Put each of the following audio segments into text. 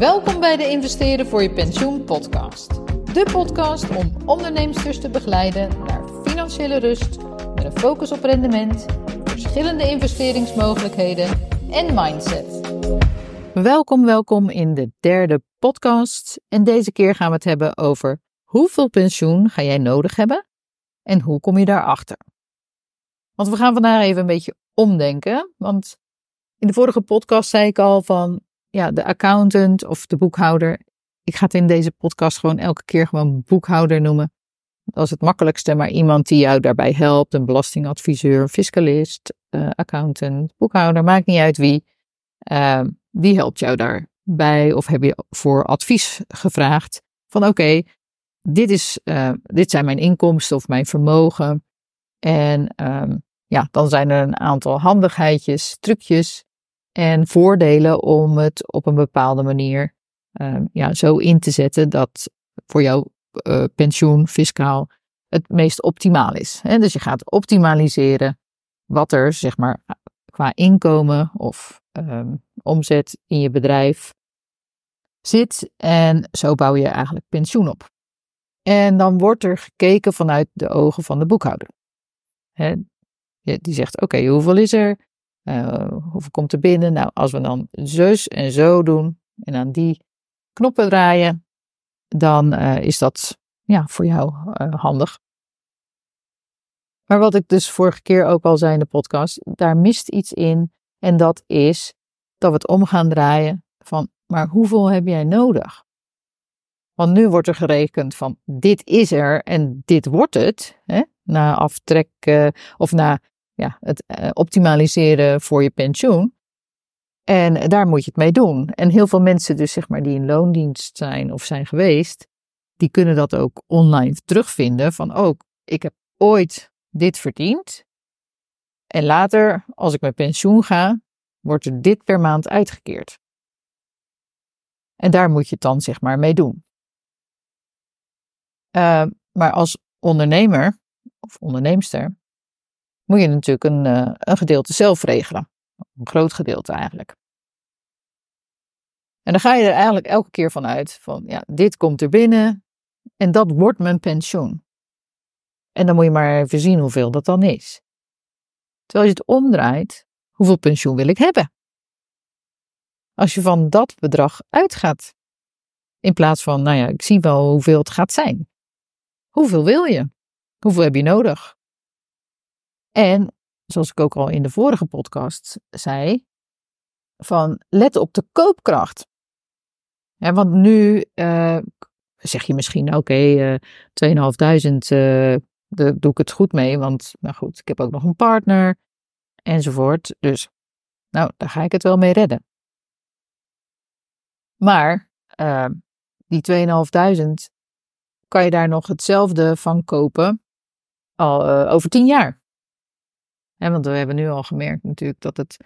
Welkom bij de Investeren voor je pensioen podcast. De podcast om onderneemsters te begeleiden naar financiële rust met een focus op rendement, verschillende investeringsmogelijkheden en mindset. Welkom, welkom in de derde podcast. En deze keer gaan we het hebben over hoeveel pensioen ga jij nodig hebben en hoe kom je daarachter? Want we gaan vandaag even een beetje omdenken, want in de vorige podcast zei ik al van ja, de accountant of de boekhouder. Ik ga het in deze podcast gewoon elke keer gewoon boekhouder noemen. Dat is het makkelijkste, maar iemand die jou daarbij helpt, een belastingadviseur, fiscalist, uh, accountant, boekhouder, maakt niet uit wie. Uh, die helpt jou daarbij of heb je voor advies gevraagd van oké, dit, is, uh, dit zijn mijn inkomsten of mijn vermogen. En um, ja, dan zijn er een aantal handigheidjes, trucjes en voordelen om het op een bepaalde manier uh, ja, zo in te zetten dat voor jouw uh, pensioen fiscaal het meest optimaal is. Dus je gaat optimaliseren wat er zeg maar qua inkomen of um, omzet in je bedrijf zit en zo bouw je eigenlijk pensioen op. En dan wordt er gekeken vanuit de ogen van de boekhouder. Die zegt: Oké, hoeveel is er? Uh, hoeveel komt er binnen? Nou, als we dan zus en zo doen en aan die knoppen draaien, dan uh, is dat ja, voor jou uh, handig. Maar wat ik dus vorige keer ook al zei in de podcast, daar mist iets in. En dat is dat we het om gaan draaien van, maar hoeveel heb jij nodig? Want nu wordt er gerekend van, dit is er en dit wordt het. Hè? Na aftrek of na ja, het uh, optimaliseren voor je pensioen. En daar moet je het mee doen. En heel veel mensen dus zeg maar die in loondienst zijn of zijn geweest, die kunnen dat ook online terugvinden van ook, oh, ik heb ooit dit verdiend. En later, als ik met pensioen ga, wordt er dit per maand uitgekeerd. En daar moet je het dan zeg maar mee doen. Uh, maar als ondernemer of onderneemster moet je natuurlijk een, uh, een gedeelte zelf regelen. Een groot gedeelte eigenlijk. En dan ga je er eigenlijk elke keer van uit van, ja, dit komt er binnen en dat wordt mijn pensioen. En dan moet je maar even zien hoeveel dat dan is. Terwijl je het omdraait, hoeveel pensioen wil ik hebben? Als je van dat bedrag uitgaat, in plaats van, nou ja, ik zie wel hoeveel het gaat zijn. Hoeveel wil je? Hoeveel heb je nodig? En zoals ik ook al in de vorige podcast zei, van let op de koopkracht. Ja, want nu uh, zeg je misschien, oké, okay, uh, 2.500, uh, daar doe ik het goed mee, want nou goed, ik heb ook nog een partner enzovoort. Dus nou, daar ga ik het wel mee redden. Maar uh, die 2.500 kan je daar nog hetzelfde van kopen al uh, over 10 jaar want we hebben nu al gemerkt natuurlijk dat het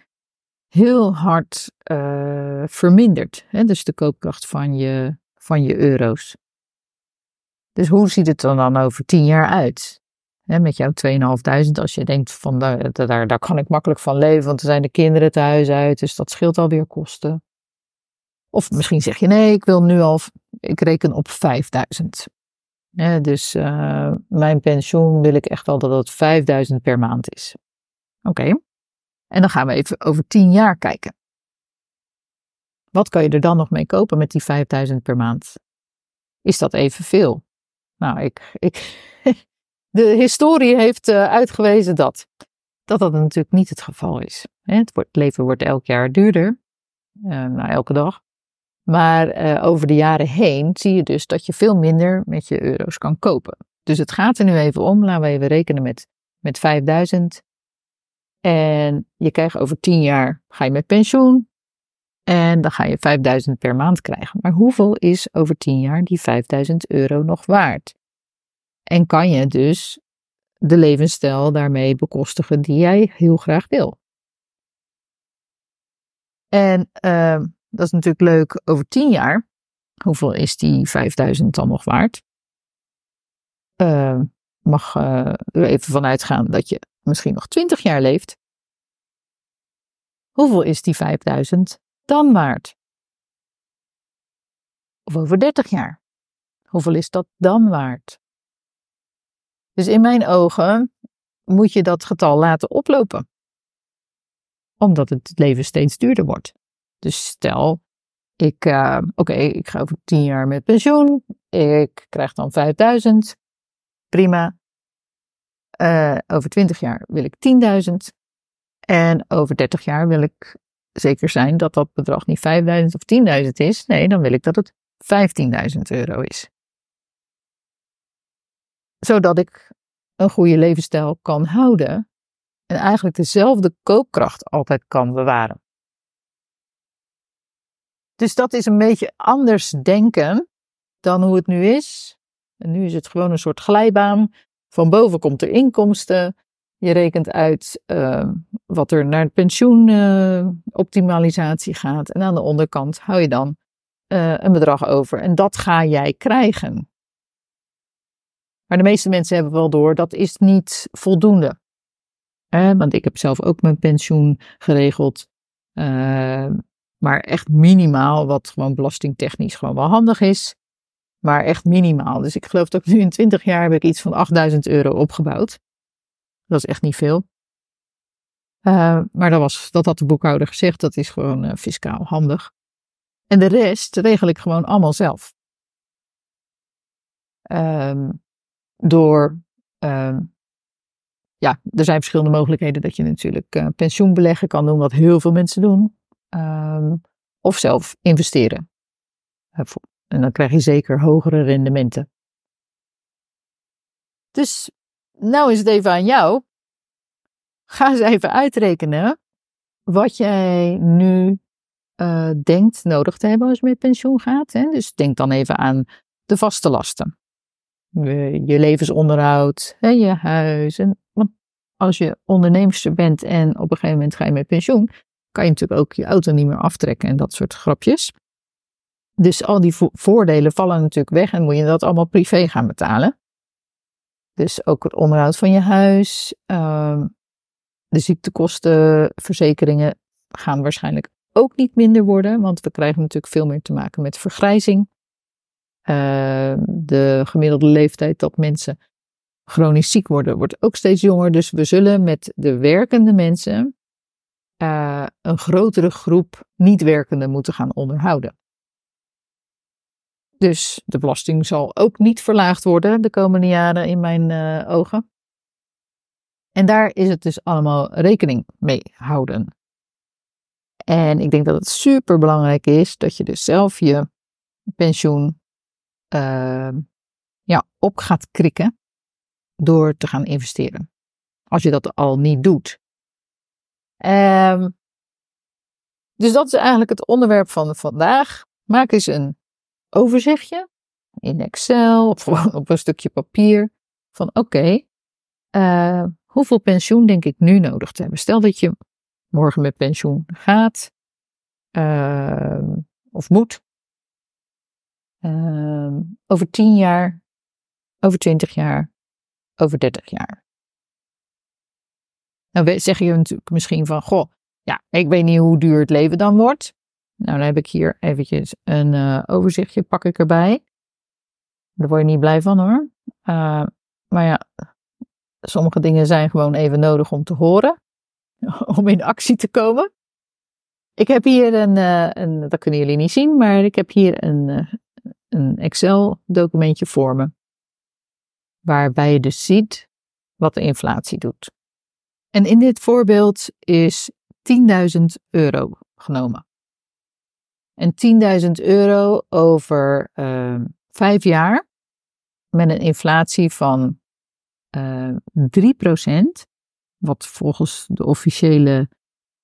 heel hard uh, vermindert. Hè? Dus de koopkracht van je, van je euro's. Dus hoe ziet het er dan over tien jaar uit? Hè, met jouw 2.500, als je denkt van daar, daar, kan ik makkelijk van leven, want er zijn de kinderen thuis uit, dus dat scheelt alweer kosten. Of misschien zeg je nee, ik wil nu al, ik reken op 5000. dus uh, mijn pensioen wil ik echt wel dat het 5000 per maand is. Oké. En dan gaan we even over 10 jaar kijken. Wat kan je er dan nog mee kopen met die 5000 per maand? Is dat evenveel? Nou, ik, ik, de historie heeft uh, uitgewezen dat, dat dat natuurlijk niet het geval is. Het, leven wordt elk jaar duurder, uh, nou, elke dag. Maar uh, over de jaren heen zie je dus dat je veel minder met je euro's kan kopen. Dus het gaat er nu even om, laten we even rekenen met, met 5000 en je krijgt over 10 jaar, ga je met pensioen. En dan ga je 5000 per maand krijgen. Maar hoeveel is over 10 jaar die 5000 euro nog waard? En kan je dus de levensstijl daarmee bekostigen die jij heel graag wil? En uh, dat is natuurlijk leuk over 10 jaar. Hoeveel is die 5000 dan nog waard? Uh, mag uh, er even vanuit gaan dat je misschien nog 20 jaar leeft. Hoeveel is die 5000 dan waard? Of over 30 jaar? Hoeveel is dat dan waard? Dus in mijn ogen moet je dat getal laten oplopen. Omdat het leven steeds duurder wordt. Dus stel, ik, uh, oké, ik ga over 10 jaar met pensioen. Ik krijg dan 5000. Prima. Uh, over 20 jaar wil ik 10.000. En over 30 jaar wil ik zeker zijn dat dat bedrag niet 5.000 of 10.000 is. Nee, dan wil ik dat het 15.000 euro is. Zodat ik een goede levensstijl kan houden en eigenlijk dezelfde koopkracht altijd kan bewaren. Dus dat is een beetje anders denken dan hoe het nu is. En nu is het gewoon een soort glijbaan. Van boven komt er inkomsten. Je rekent uit uh, wat er naar pensioenoptimalisatie uh, gaat. En aan de onderkant hou je dan uh, een bedrag over. En dat ga jij krijgen. Maar de meeste mensen hebben wel door, dat is niet voldoende. Eh, want ik heb zelf ook mijn pensioen geregeld. Uh, maar echt minimaal, wat gewoon belastingtechnisch gewoon wel handig is. Maar echt minimaal. Dus ik geloof dat nu in 20 jaar heb ik iets van 8000 euro opgebouwd. Dat is echt niet veel. Uh, maar dat, was, dat had de boekhouder gezegd, dat is gewoon uh, fiscaal handig. En de rest regel ik gewoon allemaal zelf. Um, door, um, ja, er zijn verschillende mogelijkheden dat je natuurlijk uh, pensioenbeleggen kan doen, wat heel veel mensen doen. Um, of zelf investeren. En dan krijg je zeker hogere rendementen. Dus nou is het even aan jou. Ga eens even uitrekenen wat jij nu uh, denkt nodig te hebben als je met pensioen gaat. Hè? Dus denk dan even aan de vaste lasten. Je levensonderhoud, hè, je huis. En, want als je onderneemster bent en op een gegeven moment ga je met pensioen, kan je natuurlijk ook je auto niet meer aftrekken en dat soort grapjes. Dus al die voordelen vallen natuurlijk weg en moet je dat allemaal privé gaan betalen. Dus ook het onderhoud van je huis, uh, de ziektekosten, verzekeringen gaan waarschijnlijk ook niet minder worden, want we krijgen natuurlijk veel meer te maken met vergrijzing. Uh, de gemiddelde leeftijd dat mensen chronisch ziek worden, wordt ook steeds jonger. Dus we zullen met de werkende mensen uh, een grotere groep niet-werkenden moeten gaan onderhouden. Dus de belasting zal ook niet verlaagd worden de komende jaren in mijn uh, ogen. En daar is het dus allemaal rekening mee houden. En ik denk dat het super belangrijk is dat je dus zelf je pensioen uh, ja, op gaat krikken door te gaan investeren. Als je dat al niet doet. Um, dus dat is eigenlijk het onderwerp van vandaag. Maak eens een overzichtje in Excel of gewoon op een stukje papier van oké, uh, hoeveel pensioen denk ik nu nodig te hebben? Stel dat je morgen met pensioen gaat uh, of moet. Uh, over 10 jaar, over 20 jaar, over 30 jaar. Nou zeg je natuurlijk misschien van, goh, ja, ik weet niet hoe duur het leven dan wordt. Nou, dan heb ik hier eventjes een uh, overzichtje, pak ik erbij. Daar word je niet blij van hoor. Uh, maar ja, sommige dingen zijn gewoon even nodig om te horen. Om in actie te komen. Ik heb hier een, uh, een dat kunnen jullie niet zien, maar ik heb hier een, een Excel documentje voor me. Waarbij je dus ziet wat de inflatie doet. En in dit voorbeeld is 10.000 euro genomen. En 10.000 euro over uh, vijf jaar met een inflatie van uh, ehm, 3%, wat volgens de officiële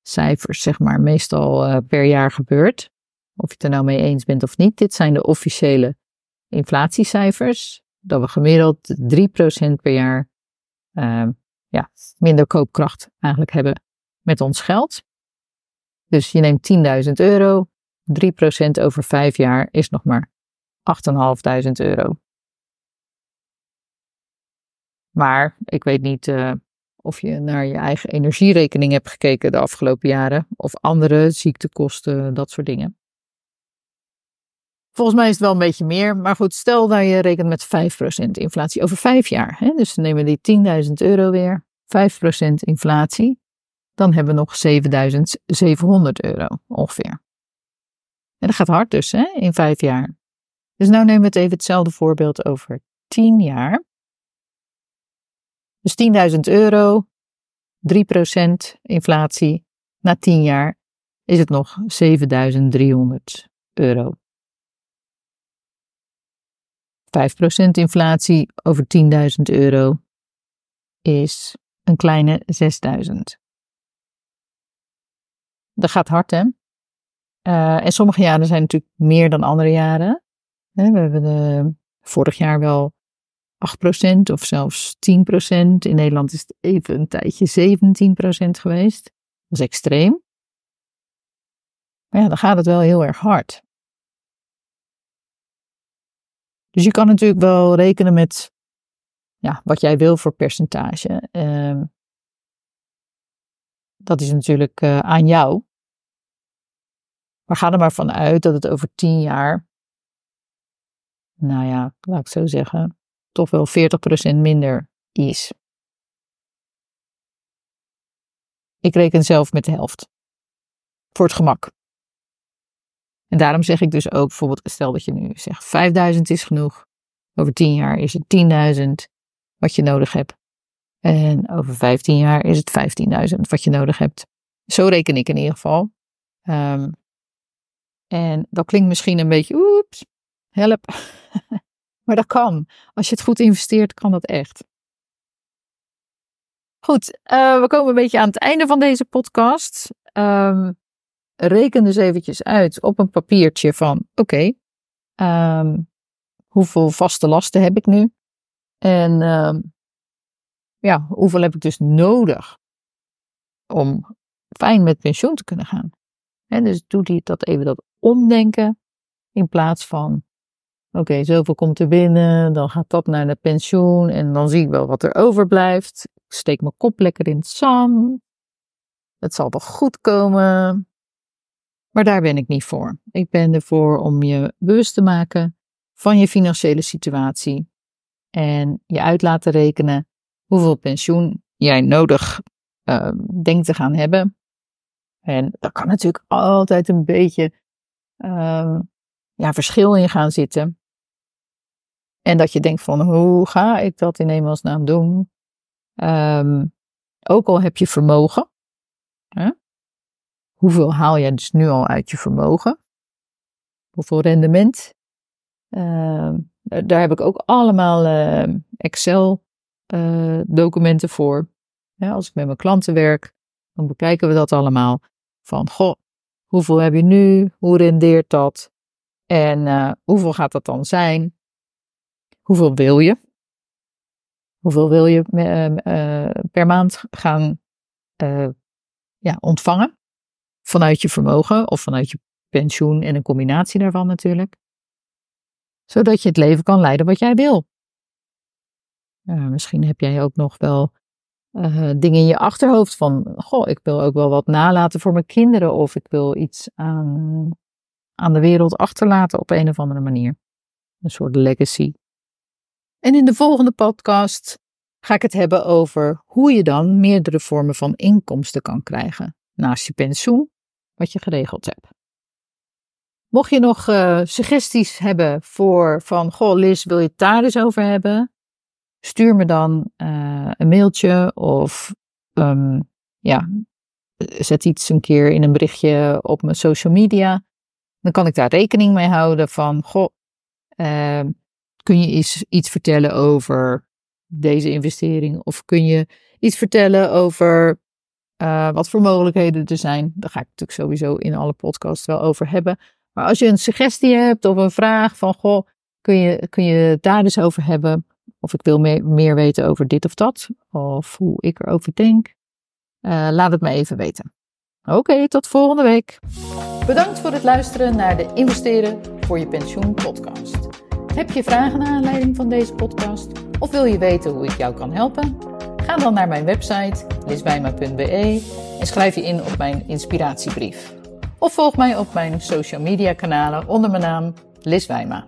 cijfers zeg maar meestal uh, per jaar gebeurt. Of je het er nou mee eens bent of niet. Dit zijn de officiële inflatiecijfers. Dat we gemiddeld 3% per jaar uh, ja, minder koopkracht eigenlijk hebben met ons geld. Dus je neemt 10.000 euro, 3% over 5 jaar is nog maar 8.500 euro. Maar ik weet niet uh, of je naar je eigen energierekening hebt gekeken de afgelopen jaren, of andere ziektekosten, dat soort dingen. Volgens mij is het wel een beetje meer. Maar goed, stel dat je rekent met 5% inflatie over vijf jaar. Hè? Dus dan nemen die 10.000 euro weer. 5% inflatie. Dan hebben we nog 7.700 euro ongeveer. En dat gaat hard dus, hè, in vijf jaar. Dus nou nemen we het even hetzelfde voorbeeld over 10 jaar. Dus 10.000 euro, 3% inflatie. Na 10 jaar is het nog 7.300 euro. 5% inflatie over 10.000 euro is een kleine 6.000. Dat gaat hard, hè? Uh, en sommige jaren zijn natuurlijk meer dan andere jaren. we hebben de, vorig jaar wel 8% of zelfs 10%. In Nederland is het even een tijdje 17% geweest. Dat is extreem. Maar ja, dan gaat het wel heel erg hard. Dus je kan natuurlijk wel rekenen met ja, wat jij wil voor percentage. Uh, dat is natuurlijk uh, aan jou. Maar ga er maar vanuit dat het over 10 jaar, nou ja, laat ik zo zeggen, toch wel 40% minder is. Ik reken zelf met de helft. Voor het gemak. En daarom zeg ik dus ook bijvoorbeeld, stel dat je nu zegt 5000 is genoeg. Over 10 jaar is het 10.000 wat je nodig hebt. En over 15 jaar is het 15.000 wat je nodig hebt. Zo reken ik in ieder geval. Um, en dat klinkt misschien een beetje, oeps, help. maar dat kan. Als je het goed investeert, kan dat echt. Goed, uh, we komen een beetje aan het einde van deze podcast. Um, reken dus eventjes uit op een papiertje van, oké, um, hoeveel vaste lasten heb ik nu? En um, ja, hoeveel heb ik dus nodig om fijn met pensioen te kunnen gaan? En dus doe die dat even dat omdenken. In plaats van, oké, zoveel komt er binnen, dan gaat dat naar de pensioen en dan zie ik wel wat er overblijft. Ik steek mijn kop lekker in het zand. Het zal wel goed komen. Maar daar ben ik niet voor. Ik ben ervoor om je bewust te maken van je financiële situatie en je uit laten rekenen hoeveel pensioen jij nodig uh, denkt te gaan hebben. En daar kan natuurlijk altijd een beetje uh, ja, verschil in gaan zitten. En dat je denkt van hoe ga ik dat in hemelsnaam doen? Um, ook al heb je vermogen. Hè? Hoeveel haal jij dus nu al uit je vermogen? Hoeveel rendement? Uh, daar heb ik ook allemaal uh, Excel uh, documenten voor. Als ik met mijn klanten werk, dan bekijken we dat allemaal. Van, goh, Hoeveel heb je nu? Hoe rendeert dat? En uh, hoeveel gaat dat dan zijn? Hoeveel wil je? Hoeveel wil je uh, per maand gaan ja, ontvangen? Vanuit je vermogen of vanuit je pensioen en een combinatie daarvan natuurlijk. Zodat je het leven kan leiden wat jij wil. misschien heb jij ook nog wel uh, dingen in je achterhoofd van, goh, ik wil ook wel wat nalaten voor mijn kinderen of ik wil iets aan, aan de wereld achterlaten op een of andere manier. Een soort legacy. En in de volgende podcast ga ik het hebben over hoe je dan meerdere vormen van inkomsten kan krijgen naast je pensioen, wat je geregeld hebt. Mocht je nog uh, suggesties hebben voor van, goh Liz, wil je het daar eens over hebben? Stuur me dan uh, een mailtje of um, ja, zet iets een keer in een berichtje op mijn social media. Dan kan ik daar rekening mee houden van, goh, uh, kun je iets, vertellen over deze investering? Of kun je iets vertellen over uh, wat voor mogelijkheden er zijn? Daar ga ik natuurlijk sowieso in alle podcasts wel over hebben. Maar als je een suggestie hebt of een vraag van, goh, kun je, kun je daar dus over hebben? Of ik wil meer, meer weten over dit of dat. Of hoe ik erover denk. Uh, laat het me even weten. Oké, tot volgende week. Bedankt voor het luisteren naar de Investeren voor je pensioen podcast. Heb je vragen naar aanleiding van deze podcast? Of wil je weten hoe ik jou kan helpen? Ga dan naar mijn website lisbijma.be en schrijf je in op mijn inspiratiebrief. Of volg mij op mijn social media kanalen onder mijn naam Lis Wijma.